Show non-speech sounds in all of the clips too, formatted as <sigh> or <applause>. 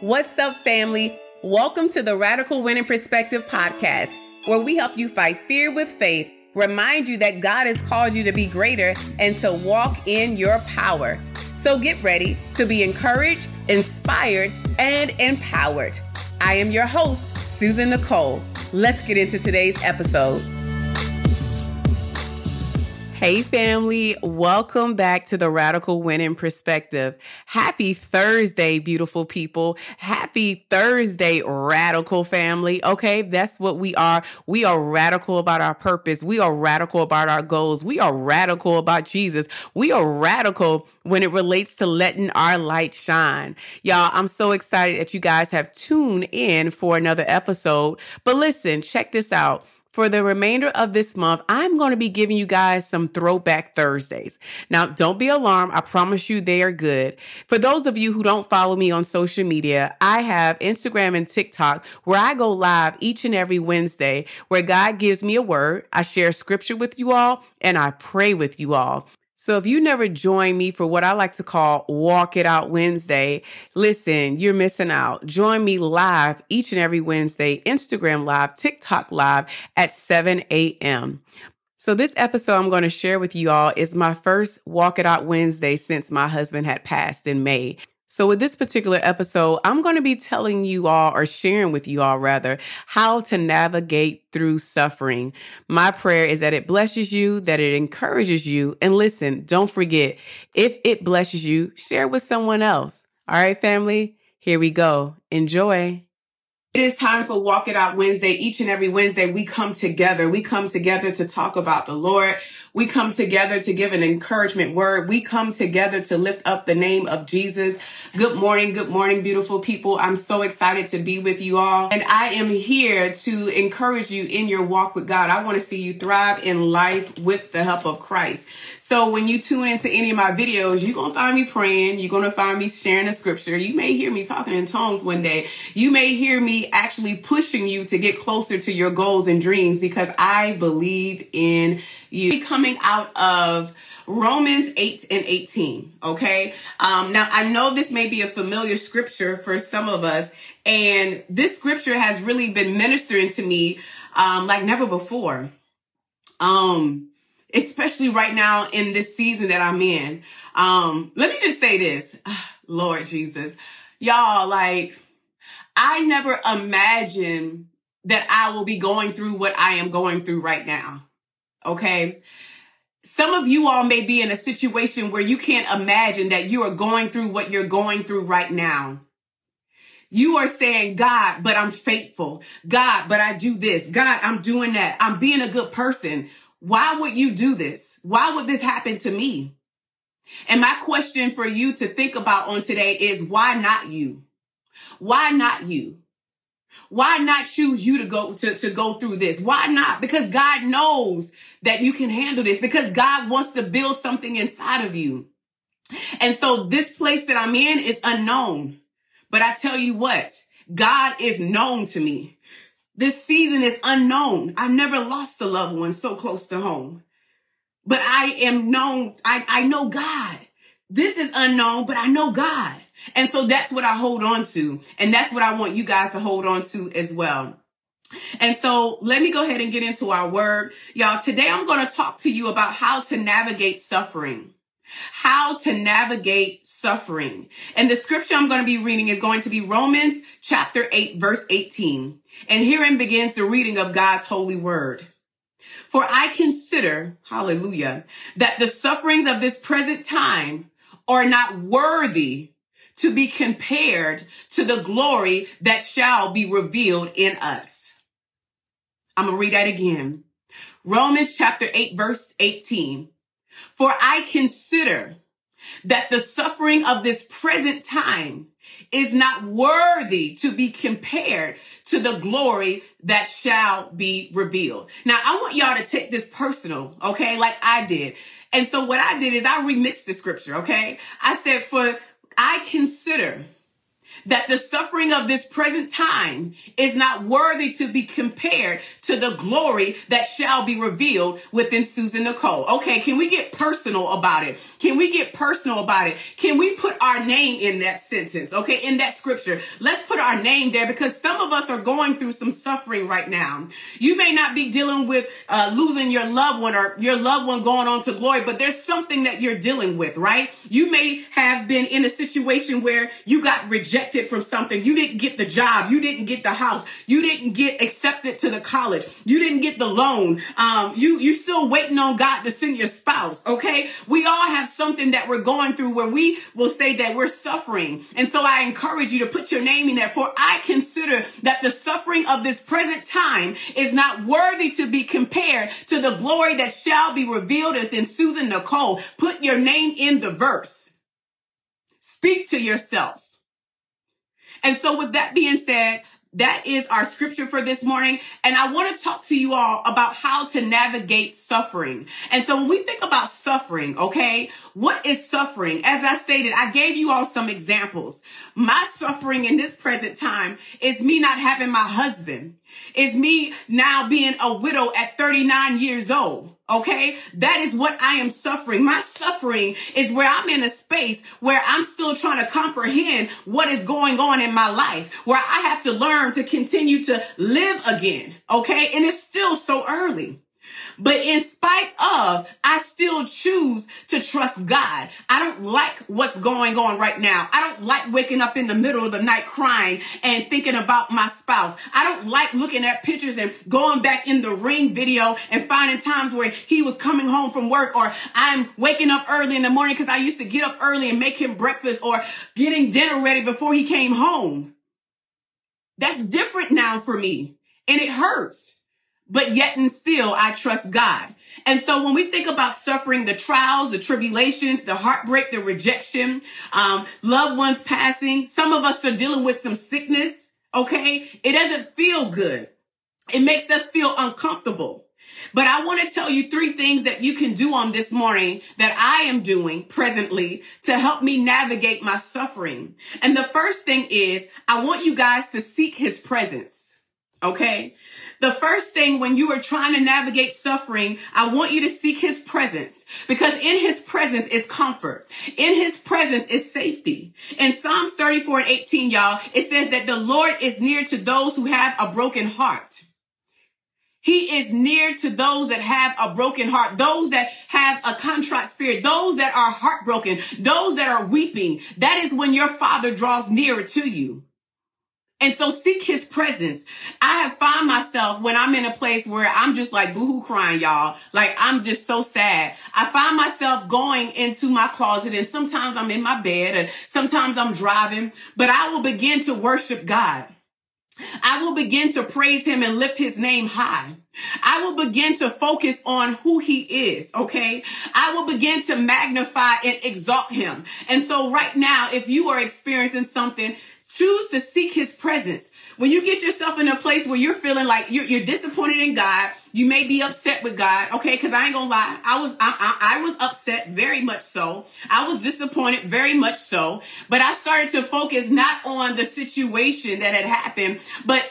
What's up, family? Welcome to the Radical Winning Perspective podcast, where we help you fight fear with faith, remind you that God has called you to be greater and to walk in your power. So get ready to be encouraged, inspired, and empowered. I am your host, Susan Nicole. Let's get into today's episode. Hey, family. Welcome back to the Radical Winning Perspective. Happy Thursday, beautiful people. Happy Thursday, radical family. Okay. That's what we are. We are radical about our purpose. We are radical about our goals. We are radical about Jesus. We are radical when it relates to letting our light shine. Y'all, I'm so excited that you guys have tuned in for another episode. But listen, check this out for the remainder of this month, I'm going to be giving you guys some throwback Thursdays. Now, don't be alarmed. I promise you they are good. For those of you who don't follow me on social media, I have Instagram and TikTok where I go live each and every Wednesday where God gives me a word. I share scripture with you all and I pray with you all. So if you never join me for what I like to call Walk It Out Wednesday, listen, you're missing out. Join me live each and every Wednesday, Instagram live, TikTok live at 7 a.m. So this episode I'm going to share with you all is my first Walk It Out Wednesday since my husband had passed in May. So, with this particular episode, I'm going to be telling you all, or sharing with you all rather, how to navigate through suffering. My prayer is that it blesses you, that it encourages you. And listen, don't forget, if it blesses you, share with someone else. All right, family, here we go. Enjoy. It is time for Walk It Out Wednesday. Each and every Wednesday, we come together. We come together to talk about the Lord. We come together to give an encouragement word. We come together to lift up the name of Jesus. Good morning. Good morning, beautiful people. I'm so excited to be with you all. And I am here to encourage you in your walk with God. I want to see you thrive in life with the help of Christ. So when you tune into any of my videos, you're going to find me praying. You're going to find me sharing the scripture. You may hear me talking in tongues one day. You may hear me actually pushing you to get closer to your goals and dreams because I believe in you. Coming out of Romans 8 and 18. Okay. Um, now I know this may be a familiar scripture for some of us, and this scripture has really been ministering to me um, like never before. Um, especially right now in this season that I'm in. Um, let me just say this, <sighs> Lord Jesus, y'all, like, I never imagined that I will be going through what I am going through right now. Okay. Some of you all may be in a situation where you can't imagine that you are going through what you're going through right now. You are saying, God, but I'm faithful. God, but I do this. God, I'm doing that. I'm being a good person. Why would you do this? Why would this happen to me? And my question for you to think about on today is why not you? Why not you? Why not choose you to go to, to go through this? Why not? Because God knows that you can handle this because God wants to build something inside of you. And so this place that I'm in is unknown. But I tell you what, God is known to me. This season is unknown. I've never lost a loved one so close to home. But I am known, I, I know God. This is unknown, but I know God. And so that's what I hold on to. And that's what I want you guys to hold on to as well. And so let me go ahead and get into our word. Y'all, today I'm going to talk to you about how to navigate suffering how to navigate suffering. And the scripture I'm going to be reading is going to be Romans chapter 8, verse 18. And herein begins the reading of God's holy word. For I consider, hallelujah, that the sufferings of this present time are not worthy to be compared to the glory that shall be revealed in us. I'm going to read that again. Romans chapter 8, verse 18. For I consider that the suffering of this present time is not worthy to be compared to the glory that shall be revealed. Now, I want y'all to take this personal, okay? Like I did. And so what I did is I remixed the scripture, okay? I said, for I consider that the suffering of this present time is not worthy to be compared to the glory that shall be revealed within Susan Nicole. Okay, can we get personal about it? Can we get personal about it? Can we put our name in that sentence? Okay, in that scripture. Let's put our name there because some of us are going through some suffering right now. You may not be dealing with uh, losing your loved one or your loved one going on to glory, but there's something that you're dealing with, right? You may have been in a situation where you got rejected from something. You didn't get the job. You didn't get the house. You didn't get accepted to the college. You didn't get the loan. Um, you, you still waiting on God to send your spouse. Okay. We all have something that we're going through where we will say that we're suffering. And so I encourage you to put your name in there for I consider that the suffering of this present time is not worthy to be compared to the glory that shall be revealed within Susan Nicole. Put your name in the verse. Speak to yourself. And so with that being said, that is our scripture for this morning. And I want to talk to you all about how to navigate suffering. And so when we think about suffering, okay, what is suffering? As I stated, I gave you all some examples. My suffering in this present time is me not having my husband, is me now being a widow at 39 years old. Okay. That is what I am suffering. My suffering is where I'm in a space where I'm still trying to comprehend what is going on in my life, where I have to learn to continue to live again. Okay. And it's still so early. But in spite of, I still choose to trust God. I don't like what's going on right now. I don't like waking up in the middle of the night crying and thinking about my spouse. I don't like looking at pictures and going back in the ring video and finding times where he was coming home from work or I'm waking up early in the morning because I used to get up early and make him breakfast or getting dinner ready before he came home. That's different now for me and it hurts but yet and still I trust God. And so when we think about suffering, the trials, the tribulations, the heartbreak, the rejection, um, loved ones passing, some of us are dealing with some sickness. Okay. It doesn't feel good. It makes us feel uncomfortable. But I want to tell you three things that you can do on this morning that I am doing presently to help me navigate my suffering. And the first thing is I want you guys to seek his presence. Okay. The first thing when you are trying to navigate suffering, I want you to seek his presence because in his presence is comfort. In his presence is safety. In Psalms 34 and 18, y'all, it says that the Lord is near to those who have a broken heart. He is near to those that have a broken heart, those that have a contrite spirit, those that are heartbroken, those that are weeping. That is when your father draws nearer to you. And so seek his presence. I have found myself when I'm in a place where I'm just like boohoo crying, y'all. Like I'm just so sad. I find myself going into my closet and sometimes I'm in my bed and sometimes I'm driving, but I will begin to worship God. I will begin to praise him and lift his name high. I will begin to focus on who he is. Okay. I will begin to magnify and exalt him. And so right now, if you are experiencing something, Choose to seek his presence. When you get yourself in a place where you're feeling like you're, you're disappointed in God, you may be upset with God, okay? Because I ain't gonna lie, I was I, I, I, was upset very much so. I was disappointed very much so. But I started to focus not on the situation that had happened, but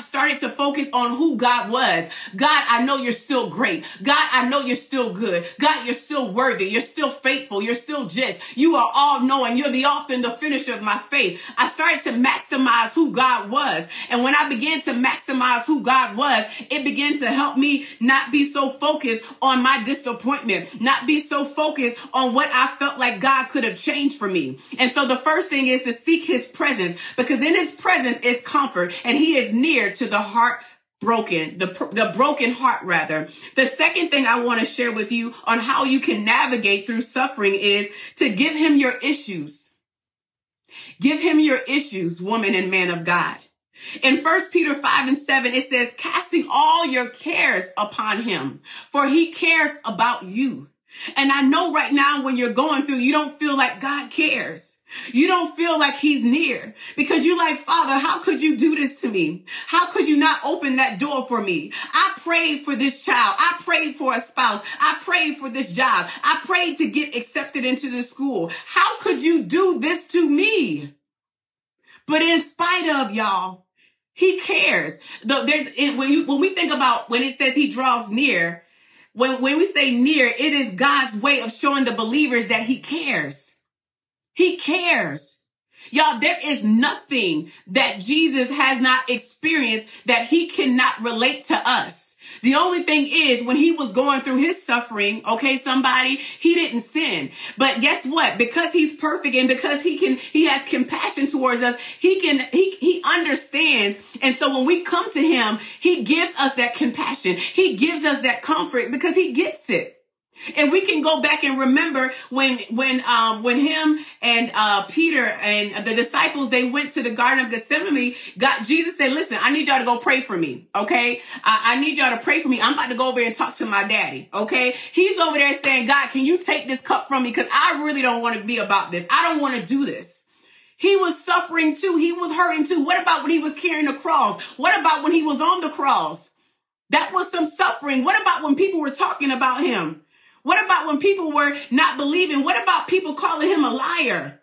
started to focus on who God was. God, I know you're still great. God, I know you're still good. God, you're still worthy. You're still faithful. You're still just. You are all knowing. You're the author and the finisher of my faith. I started to maximize who God was, and when I began to maximize who God was, it began to help me not be so focused on my disappointment, not be so focused on what I felt like God could have changed for me. And so the first thing is to seek his presence because in his presence is comfort and he is near to the heart broken, the, the broken heart rather. The second thing I want to share with you on how you can navigate through suffering is to give him your issues. Give him your issues, woman and man of God. In 1 Peter 5 and 7, it says, casting all your cares upon him, for he cares about you. And I know right now when you're going through, you don't feel like God cares. You don't feel like he's near because you're like, Father, how could you do this to me? How could you not open that door for me? I prayed for this child. I prayed for a spouse. I prayed for this job. I prayed to get accepted into the school. How could you do this to me? But in spite of y'all, he cares. The, there's it, when you when we think about when it says he draws near, when when we say near, it is God's way of showing the believers that he cares. He cares. Y'all, there is nothing that Jesus has not experienced that he cannot relate to us. The only thing is when he was going through his suffering, okay, somebody, he didn't sin. But guess what? Because he's perfect and because he can, he has compassion towards us, he can, he, he understands. And so when we come to him, he gives us that compassion. He gives us that comfort because he gets it. And we can go back and remember when when um when him and uh Peter and the disciples they went to the Garden of Gethsemane. God Jesus said, "Listen, I need y'all to go pray for me. Okay, I, I need y'all to pray for me. I'm about to go over and talk to my daddy. Okay, he's over there saying, God, can you take this cup from me? Because I really don't want to be about this. I don't want to do this." He was suffering too. He was hurting too. What about when he was carrying the cross? What about when he was on the cross? That was some suffering. What about when people were talking about him? What about when people were not believing? What about people calling him a liar?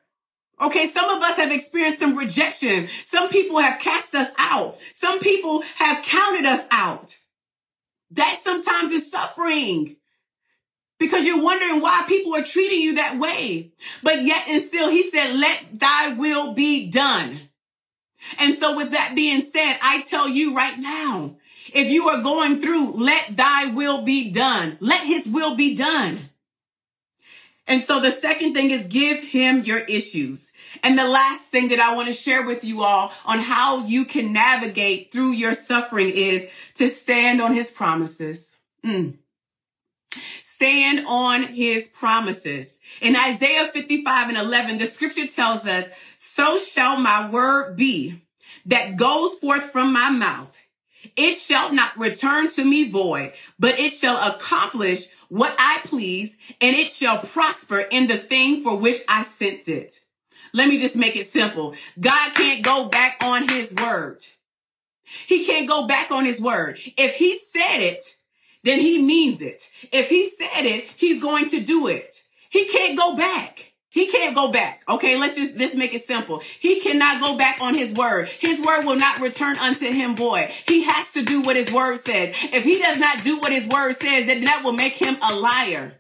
Okay, some of us have experienced some rejection. Some people have cast us out. Some people have counted us out. That sometimes is suffering because you're wondering why people are treating you that way. But yet and still, he said, let thy will be done. And so with that being said, I tell you right now, if you are going through, let thy will be done. Let his will be done. And so the second thing is give him your issues. And the last thing that I want to share with you all on how you can navigate through your suffering is to stand on his promises. Mm. Stand on his promises. In Isaiah 55 and 11, the scripture tells us, so shall my word be that goes forth from my mouth. It shall not return to me void, but it shall accomplish what I please, and it shall prosper in the thing for which I sent it. Let me just make it simple. God can't go back on his word. He can't go back on his word. If he said it, then he means it. If he said it, he's going to do it. He can't go back. He can't go back. Okay, let's just, just make it simple. He cannot go back on his word. His word will not return unto him void. He has to do what his word says. If he does not do what his word says, then that will make him a liar.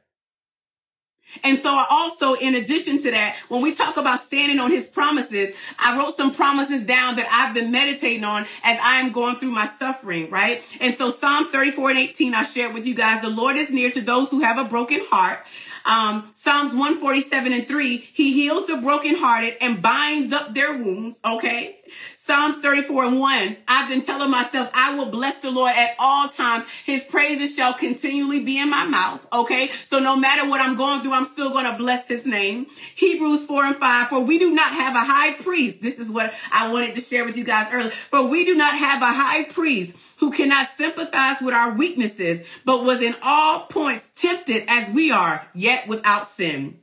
And so I also, in addition to that, when we talk about standing on his promises, I wrote some promises down that I've been meditating on as I am going through my suffering, right? And so Psalms 34 and 18, I shared with you guys, the Lord is near to those who have a broken heart. Um, Psalms 147 and 3, he heals the brokenhearted and binds up their wounds. Okay. Psalms 34 and 1, I've been telling myself, I will bless the Lord at all times. His praises shall continually be in my mouth. Okay. So no matter what I'm going through, I'm still going to bless his name. Hebrews 4 and 5, for we do not have a high priest. This is what I wanted to share with you guys earlier. For we do not have a high priest who cannot sympathize with our weaknesses, but was in all points tempted as we are, yet without sin.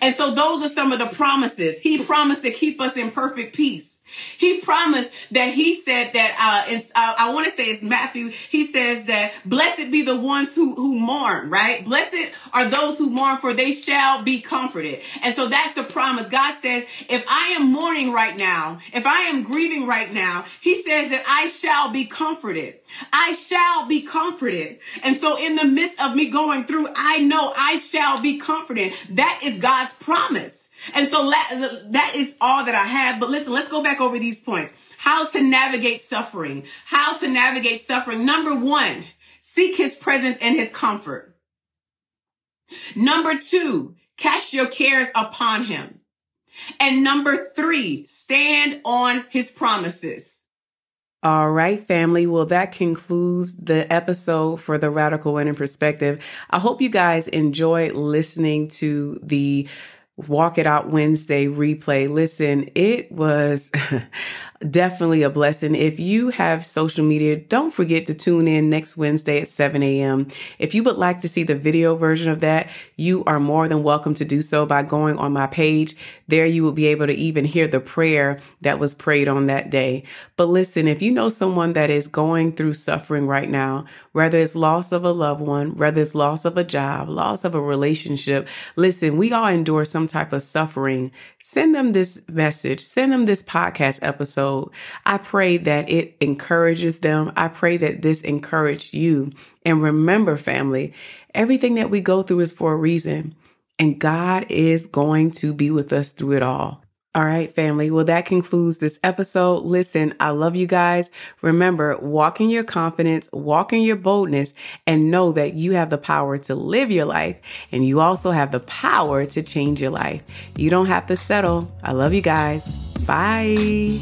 And so those are some of the promises. He promised to keep us in perfect peace. He promised that he said that, uh, uh, I want to say it's Matthew. He says that blessed be the ones who, who mourn, right? Blessed are those who mourn for they shall be comforted. And so that's a promise. God says, if I am mourning right now, if I am grieving right now, he says that I shall be comforted. I shall be comforted. And so in the midst of me going through, I know I shall be comforted. That is God's promise. And so that is all that I have. But listen, let's go back over these points. How to navigate suffering. How to navigate suffering. Number one, seek his presence and his comfort. Number two, cast your cares upon him. And number three, stand on his promises. All right, family. Well, that concludes the episode for the Radical Winning Perspective. I hope you guys enjoyed listening to the Walk It Out Wednesday replay. Listen, it was <laughs> definitely a blessing. If you have social media, don't forget to tune in next Wednesday at 7 a.m. If you would like to see the video version of that, you are more than welcome to do so by going on my page. There you will be able to even hear the prayer that was prayed on that day. But listen, if you know someone that is going through suffering right now, whether it's loss of a loved one, whether it's loss of a job, loss of a relationship, listen, we all endure some type of suffering, send them this message, send them this podcast episode. I pray that it encourages them. I pray that this encouraged you. And remember, family, everything that we go through is for a reason, and God is going to be with us through it all. All right, family. Well, that concludes this episode. Listen, I love you guys. Remember, walk in your confidence, walk in your boldness, and know that you have the power to live your life and you also have the power to change your life. You don't have to settle. I love you guys. Bye.